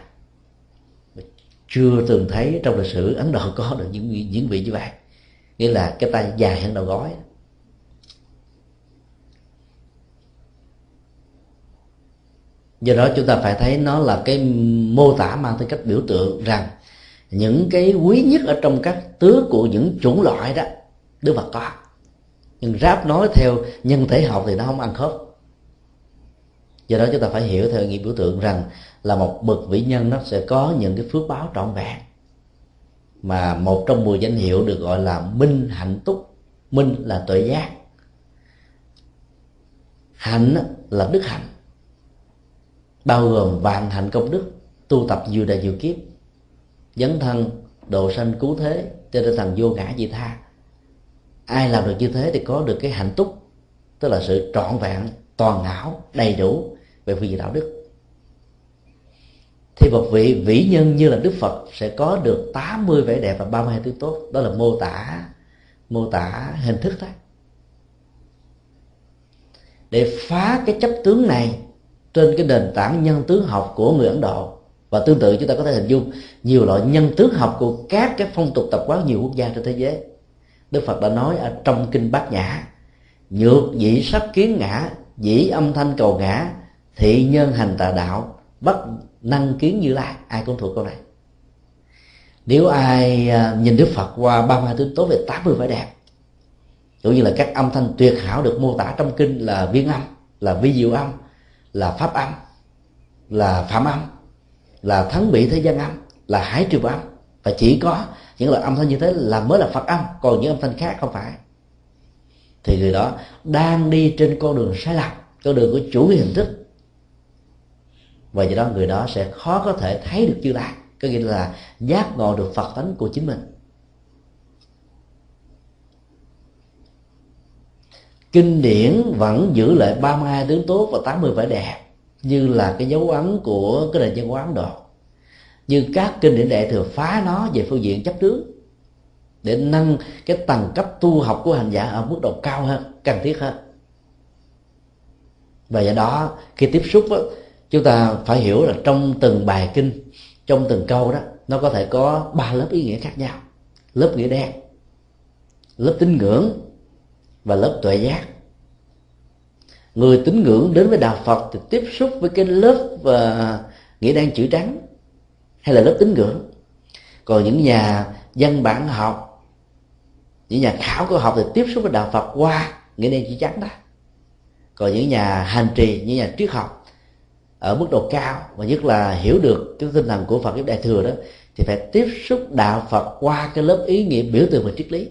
Chưa từng thấy trong lịch sử ấn độ có được những những vị như vậy. Nghĩa là cái tay dài hơn đầu gói do đó chúng ta phải thấy nó là cái mô tả mang tính cách biểu tượng rằng những cái quý nhất ở trong các tứ của những chủng loại đó, đức phật có. Nhưng ráp nói theo nhân thể học thì nó không ăn khớp. Do đó chúng ta phải hiểu theo nghĩa biểu tượng rằng là một bậc vĩ nhân nó sẽ có những cái phước báo trọn vẹn. Mà một trong mười danh hiệu được gọi là minh hạnh túc, minh là tuệ giác. Hạnh là đức hạnh. Bao gồm vạn hạnh công đức, tu tập nhiều đời nhiều kiếp dấn thân độ sanh cứu thế, cho nên thành vô ngã dị tha. Ai làm được như thế thì có được cái hạnh túc tức là sự trọn vẹn, toàn não, đầy đủ về phương diện đạo đức. Thì một vị vĩ nhân như là Đức Phật sẽ có được 80 vẻ đẹp và 32 thứ tốt. Đó là mô tả mô tả hình thức đó. Để phá cái chấp tướng này trên cái nền tảng nhân tướng học của người Ấn Độ và tương tự chúng ta có thể hình dung nhiều loại nhân tướng học của các cái phong tục tập quán nhiều quốc gia trên thế giới. Đức Phật đã nói ở trong kinh Bát Nhã, nhược dĩ sắc kiến ngã, dĩ âm thanh cầu ngã, thị nhân hành tà đạo, bất năng kiến như lai. Ai cũng thuộc câu này. Nếu ai à, nhìn Đức Phật qua ba mươi tướng tốt về 80 vẻ đẹp, cũng như là các âm thanh tuyệt hảo được mô tả trong kinh là viên âm, là vi diệu âm, là pháp âm, là phạm âm là thắng bị thế gian âm, là hải triều âm. Và chỉ có những loại âm thanh như thế là mới là phật âm, còn những âm thanh khác không phải. Thì người đó đang đi trên con đường sai lầm, con đường của chủ hình thức. Và do đó người đó sẽ khó có thể thấy được chư lai, có nghĩa là giác ngộ được phật tánh của chính mình. Kinh điển vẫn giữ lại 32 tướng tốt và 80 vẻ đẹp như là cái dấu ấn của cái nền văn hóa Ấn Độ. Như các kinh điển đệ thừa phá nó về phương diện chấp tướng để nâng cái tầng cấp tu học của hành giả ở mức độ cao hơn cần thiết hơn. Và do đó khi tiếp xúc đó, chúng ta phải hiểu là trong từng bài kinh trong từng câu đó nó có thể có ba lớp ý nghĩa khác nhau. Lớp nghĩa đen lớp tín ngưỡng và lớp tuệ giác người tín ngưỡng đến với đạo phật thì tiếp xúc với cái lớp uh, nghĩa đen chữ trắng hay là lớp tín ngưỡng. Còn những nhà dân bản học những nhà khảo cổ học thì tiếp xúc với đạo phật qua nghĩa đen chữ trắng đó. Còn những nhà hành trì những nhà triết học ở mức độ cao và nhất là hiểu được cái tinh thần của phật giáo đại thừa đó thì phải tiếp xúc đạo phật qua cái lớp ý nghĩa biểu tượng và triết lý.